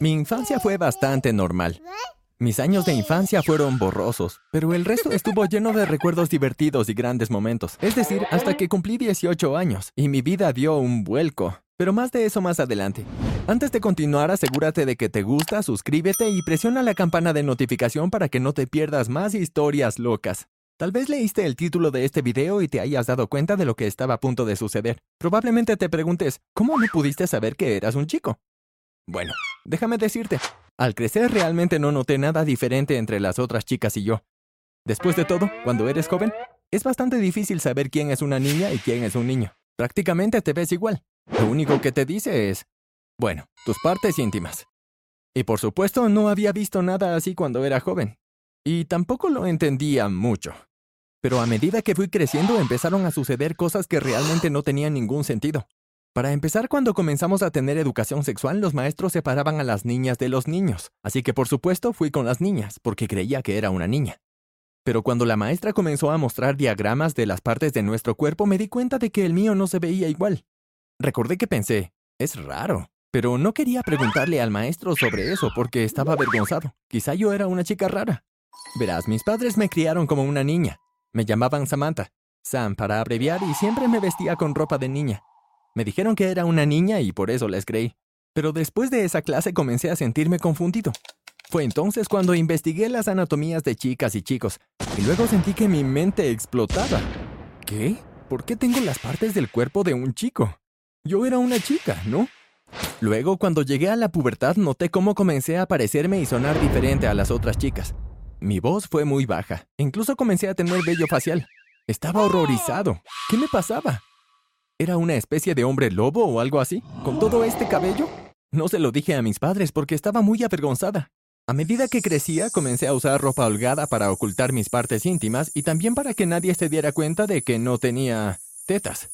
Mi infancia fue bastante normal. Mis años de infancia fueron borrosos, pero el resto estuvo lleno de recuerdos divertidos y grandes momentos. Es decir, hasta que cumplí 18 años y mi vida dio un vuelco. Pero más de eso más adelante. Antes de continuar, asegúrate de que te gusta, suscríbete y presiona la campana de notificación para que no te pierdas más historias locas. Tal vez leíste el título de este video y te hayas dado cuenta de lo que estaba a punto de suceder. Probablemente te preguntes, ¿cómo no pudiste saber que eras un chico? Bueno, déjame decirte, al crecer realmente no noté nada diferente entre las otras chicas y yo. Después de todo, cuando eres joven, es bastante difícil saber quién es una niña y quién es un niño. Prácticamente te ves igual. Lo único que te dice es, bueno, tus partes íntimas. Y por supuesto no había visto nada así cuando era joven. Y tampoco lo entendía mucho. Pero a medida que fui creciendo empezaron a suceder cosas que realmente no tenían ningún sentido. Para empezar, cuando comenzamos a tener educación sexual, los maestros separaban a las niñas de los niños, así que por supuesto fui con las niñas, porque creía que era una niña. Pero cuando la maestra comenzó a mostrar diagramas de las partes de nuestro cuerpo, me di cuenta de que el mío no se veía igual. Recordé que pensé, es raro, pero no quería preguntarle al maestro sobre eso porque estaba avergonzado. Quizá yo era una chica rara. Verás, mis padres me criaron como una niña. Me llamaban Samantha, Sam para abreviar, y siempre me vestía con ropa de niña. Me dijeron que era una niña y por eso les creí. Pero después de esa clase comencé a sentirme confundido. Fue entonces cuando investigué las anatomías de chicas y chicos, y luego sentí que mi mente explotaba. ¿Qué? ¿Por qué tengo las partes del cuerpo de un chico? Yo era una chica, ¿no? Luego, cuando llegué a la pubertad, noté cómo comencé a parecerme y sonar diferente a las otras chicas. Mi voz fue muy baja, incluso comencé a tener vello facial. Estaba horrorizado. ¿Qué me pasaba? ¿Era una especie de hombre lobo o algo así? ¿Con todo este cabello? No se lo dije a mis padres porque estaba muy avergonzada. A medida que crecía, comencé a usar ropa holgada para ocultar mis partes íntimas y también para que nadie se diera cuenta de que no tenía tetas.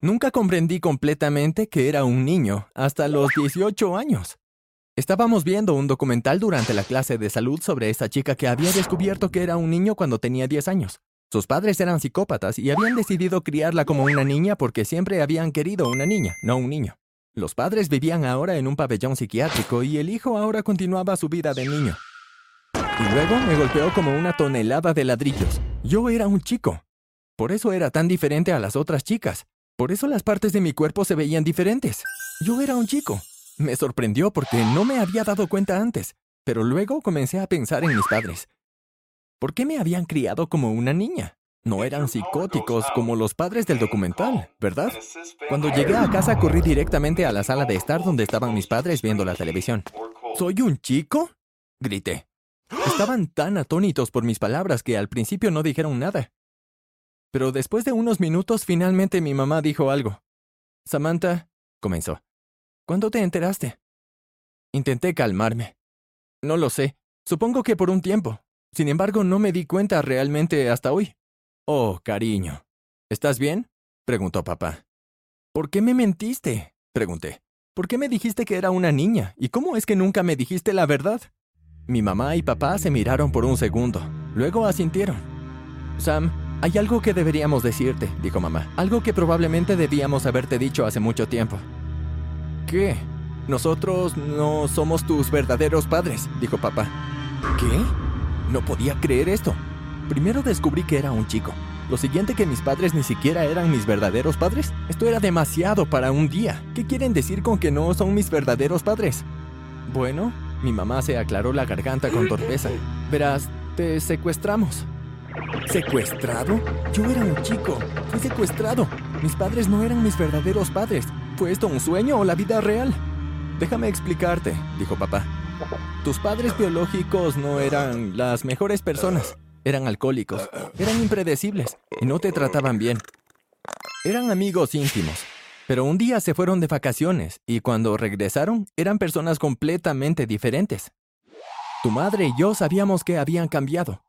Nunca comprendí completamente que era un niño hasta los 18 años. Estábamos viendo un documental durante la clase de salud sobre esta chica que había descubierto que era un niño cuando tenía 10 años. Sus padres eran psicópatas y habían decidido criarla como una niña porque siempre habían querido una niña, no un niño. Los padres vivían ahora en un pabellón psiquiátrico y el hijo ahora continuaba su vida de niño. Y luego me golpeó como una tonelada de ladrillos. Yo era un chico. Por eso era tan diferente a las otras chicas. Por eso las partes de mi cuerpo se veían diferentes. Yo era un chico. Me sorprendió porque no me había dado cuenta antes, pero luego comencé a pensar en mis padres. ¿Por qué me habían criado como una niña? No eran psicóticos como los padres del documental, ¿verdad? Cuando llegué a casa corrí directamente a la sala de estar donde estaban mis padres viendo la televisión. ¿Soy un chico? grité. Estaban tan atónitos por mis palabras que al principio no dijeron nada. Pero después de unos minutos finalmente mi mamá dijo algo. Samantha, comenzó. ¿Cuándo te enteraste? Intenté calmarme. No lo sé. Supongo que por un tiempo. Sin embargo, no me di cuenta realmente hasta hoy. Oh, cariño. ¿Estás bien? preguntó papá. ¿Por qué me mentiste? pregunté. ¿Por qué me dijiste que era una niña? ¿Y cómo es que nunca me dijiste la verdad? Mi mamá y papá se miraron por un segundo. Luego asintieron. Sam, hay algo que deberíamos decirte, dijo mamá. Algo que probablemente debíamos haberte dicho hace mucho tiempo. ¿Qué? Nosotros no somos tus verdaderos padres, dijo papá. ¿Qué? No podía creer esto. Primero descubrí que era un chico. Lo siguiente que mis padres ni siquiera eran mis verdaderos padres. Esto era demasiado para un día. ¿Qué quieren decir con que no son mis verdaderos padres? Bueno, mi mamá se aclaró la garganta con torpeza. Verás, te secuestramos. ¿Secuestrado? Yo era un chico. Fui secuestrado. Mis padres no eran mis verdaderos padres. ¿Fue esto un sueño o la vida real? Déjame explicarte, dijo papá. Tus padres biológicos no eran las mejores personas. Eran alcohólicos, eran impredecibles y no te trataban bien. Eran amigos íntimos, pero un día se fueron de vacaciones y cuando regresaron eran personas completamente diferentes. Tu madre y yo sabíamos que habían cambiado.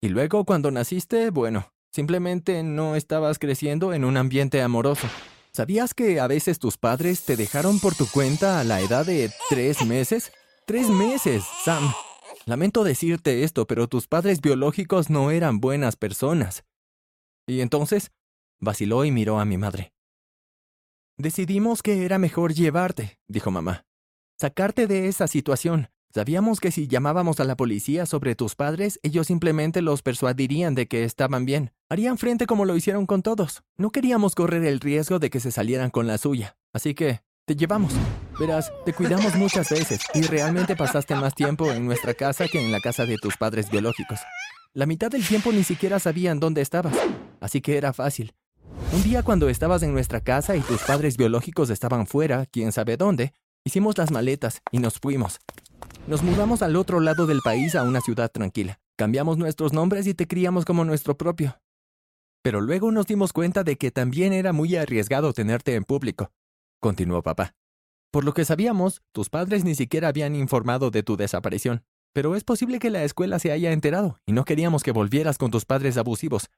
Y luego cuando naciste, bueno, simplemente no estabas creciendo en un ambiente amoroso. ¿Sabías que a veces tus padres te dejaron por tu cuenta a la edad de tres meses? Tres meses, Sam. Lamento decirte esto, pero tus padres biológicos no eran buenas personas. Y entonces, vaciló y miró a mi madre. Decidimos que era mejor llevarte, dijo mamá. sacarte de esa situación. Sabíamos que si llamábamos a la policía sobre tus padres, ellos simplemente los persuadirían de que estaban bien. Harían frente como lo hicieron con todos. No queríamos correr el riesgo de que se salieran con la suya. Así que, te llevamos. Verás, te cuidamos muchas veces y realmente pasaste más tiempo en nuestra casa que en la casa de tus padres biológicos. La mitad del tiempo ni siquiera sabían dónde estabas, así que era fácil. Un día cuando estabas en nuestra casa y tus padres biológicos estaban fuera, quién sabe dónde, hicimos las maletas y nos fuimos. Nos mudamos al otro lado del país a una ciudad tranquila. Cambiamos nuestros nombres y te criamos como nuestro propio. Pero luego nos dimos cuenta de que también era muy arriesgado tenerte en público, continuó papá. Por lo que sabíamos, tus padres ni siquiera habían informado de tu desaparición. Pero es posible que la escuela se haya enterado y no queríamos que volvieras con tus padres abusivos.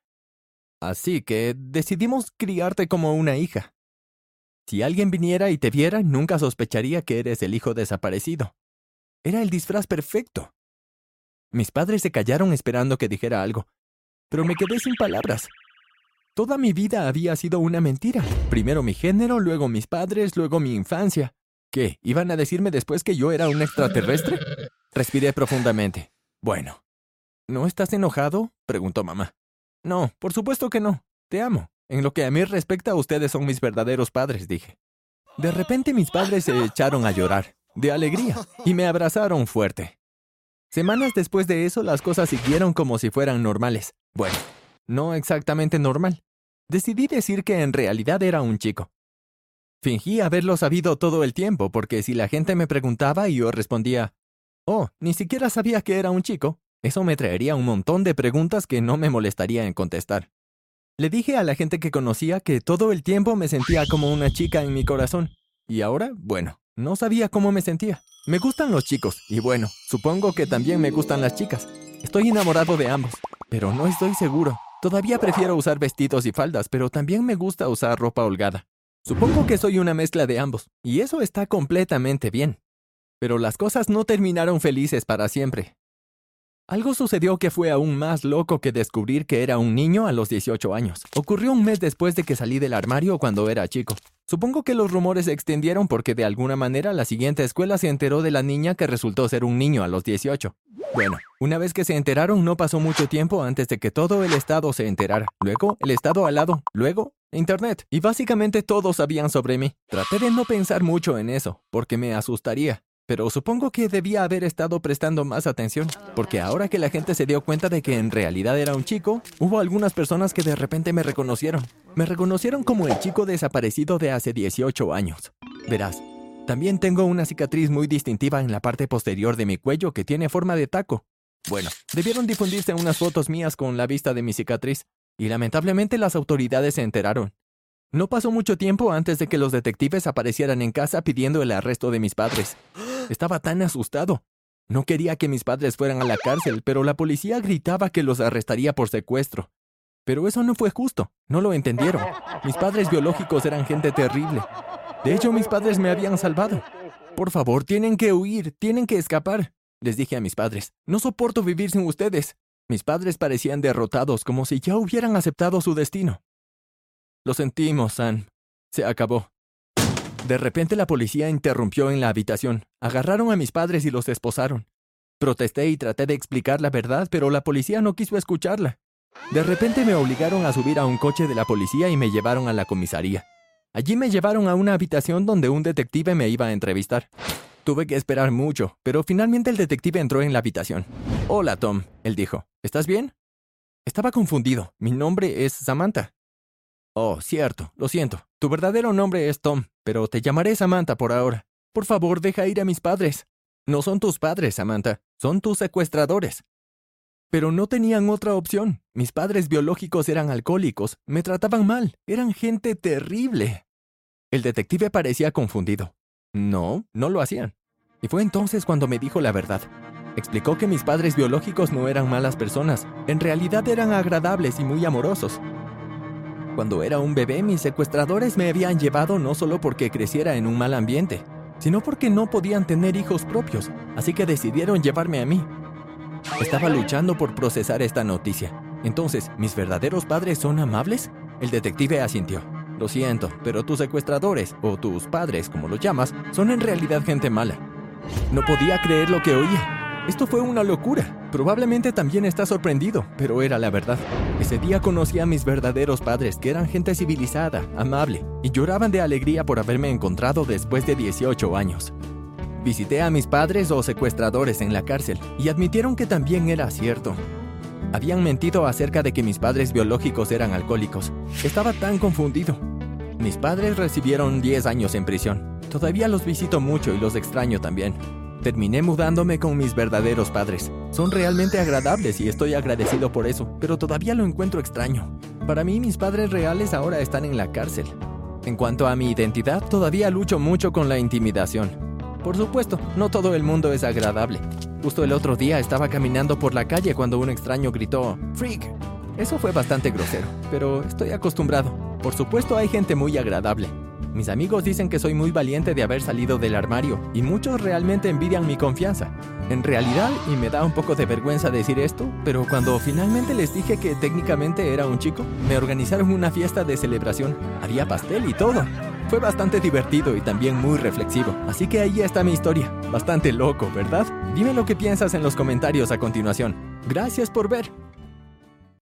Así que decidimos criarte como una hija. Si alguien viniera y te viera, nunca sospecharía que eres el hijo desaparecido. Era el disfraz perfecto. Mis padres se callaron esperando que dijera algo, pero me quedé sin palabras. Toda mi vida había sido una mentira. Primero mi género, luego mis padres, luego mi infancia. ¿Qué? ¿Iban a decirme después que yo era un extraterrestre? Respiré profundamente. Bueno. ¿No estás enojado? preguntó mamá. No, por supuesto que no. Te amo. En lo que a mí respecta, ustedes son mis verdaderos padres, dije. De repente mis padres se echaron a llorar de alegría, y me abrazaron fuerte. Semanas después de eso, las cosas siguieron como si fueran normales. Bueno, no exactamente normal. Decidí decir que en realidad era un chico. Fingí haberlo sabido todo el tiempo, porque si la gente me preguntaba y yo respondía, oh, ni siquiera sabía que era un chico, eso me traería un montón de preguntas que no me molestaría en contestar. Le dije a la gente que conocía que todo el tiempo me sentía como una chica en mi corazón. Y ahora, bueno, no sabía cómo me sentía. Me gustan los chicos, y bueno, supongo que también me gustan las chicas. Estoy enamorado de ambos, pero no estoy seguro. Todavía prefiero usar vestidos y faldas, pero también me gusta usar ropa holgada. Supongo que soy una mezcla de ambos, y eso está completamente bien. Pero las cosas no terminaron felices para siempre. Algo sucedió que fue aún más loco que descubrir que era un niño a los 18 años. Ocurrió un mes después de que salí del armario cuando era chico. Supongo que los rumores se extendieron porque de alguna manera la siguiente escuela se enteró de la niña que resultó ser un niño a los 18. Bueno, una vez que se enteraron no pasó mucho tiempo antes de que todo el estado se enterara. Luego, el estado al lado. Luego, Internet. Y básicamente todos sabían sobre mí. Traté de no pensar mucho en eso, porque me asustaría. Pero supongo que debía haber estado prestando más atención, porque ahora que la gente se dio cuenta de que en realidad era un chico, hubo algunas personas que de repente me reconocieron. Me reconocieron como el chico desaparecido de hace 18 años. Verás, también tengo una cicatriz muy distintiva en la parte posterior de mi cuello que tiene forma de taco. Bueno, debieron difundirse unas fotos mías con la vista de mi cicatriz, y lamentablemente las autoridades se enteraron. No pasó mucho tiempo antes de que los detectives aparecieran en casa pidiendo el arresto de mis padres. Estaba tan asustado. No quería que mis padres fueran a la cárcel, pero la policía gritaba que los arrestaría por secuestro. Pero eso no fue justo. No lo entendieron. Mis padres biológicos eran gente terrible. De hecho, mis padres me habían salvado. Por favor, tienen que huir, tienen que escapar. Les dije a mis padres, no soporto vivir sin ustedes. Mis padres parecían derrotados, como si ya hubieran aceptado su destino. Lo sentimos, Sam. Se acabó. De repente la policía interrumpió en la habitación. Agarraron a mis padres y los esposaron. Protesté y traté de explicar la verdad, pero la policía no quiso escucharla. De repente me obligaron a subir a un coche de la policía y me llevaron a la comisaría. Allí me llevaron a una habitación donde un detective me iba a entrevistar. Tuve que esperar mucho, pero finalmente el detective entró en la habitación. Hola, Tom, él dijo. ¿Estás bien? Estaba confundido. Mi nombre es Samantha. Oh, cierto, lo siento. Tu verdadero nombre es Tom, pero te llamaré Samantha por ahora. Por favor, deja ir a mis padres. No son tus padres, Samantha, son tus secuestradores. Pero no tenían otra opción. Mis padres biológicos eran alcohólicos, me trataban mal, eran gente terrible. El detective parecía confundido. No, no lo hacían. Y fue entonces cuando me dijo la verdad. Explicó que mis padres biológicos no eran malas personas, en realidad eran agradables y muy amorosos. Cuando era un bebé, mis secuestradores me habían llevado no solo porque creciera en un mal ambiente, sino porque no podían tener hijos propios, así que decidieron llevarme a mí. Estaba luchando por procesar esta noticia. Entonces, ¿mis verdaderos padres son amables? El detective asintió. Lo siento, pero tus secuestradores, o tus padres, como los llamas, son en realidad gente mala. No podía creer lo que oía. Esto fue una locura. Probablemente también está sorprendido, pero era la verdad. Ese día conocí a mis verdaderos padres, que eran gente civilizada, amable, y lloraban de alegría por haberme encontrado después de 18 años. Visité a mis padres o secuestradores en la cárcel y admitieron que también era cierto. Habían mentido acerca de que mis padres biológicos eran alcohólicos. Estaba tan confundido. Mis padres recibieron 10 años en prisión. Todavía los visito mucho y los extraño también. Terminé mudándome con mis verdaderos padres. Son realmente agradables y estoy agradecido por eso, pero todavía lo encuentro extraño. Para mí mis padres reales ahora están en la cárcel. En cuanto a mi identidad, todavía lucho mucho con la intimidación. Por supuesto, no todo el mundo es agradable. Justo el otro día estaba caminando por la calle cuando un extraño gritó, ¡Freak! Eso fue bastante grosero, pero estoy acostumbrado. Por supuesto hay gente muy agradable. Mis amigos dicen que soy muy valiente de haber salido del armario y muchos realmente envidian mi confianza. En realidad, y me da un poco de vergüenza decir esto, pero cuando finalmente les dije que técnicamente era un chico, me organizaron una fiesta de celebración. Había pastel y todo. Fue bastante divertido y también muy reflexivo, así que ahí está mi historia. Bastante loco, ¿verdad? Dime lo que piensas en los comentarios a continuación. Gracias por ver.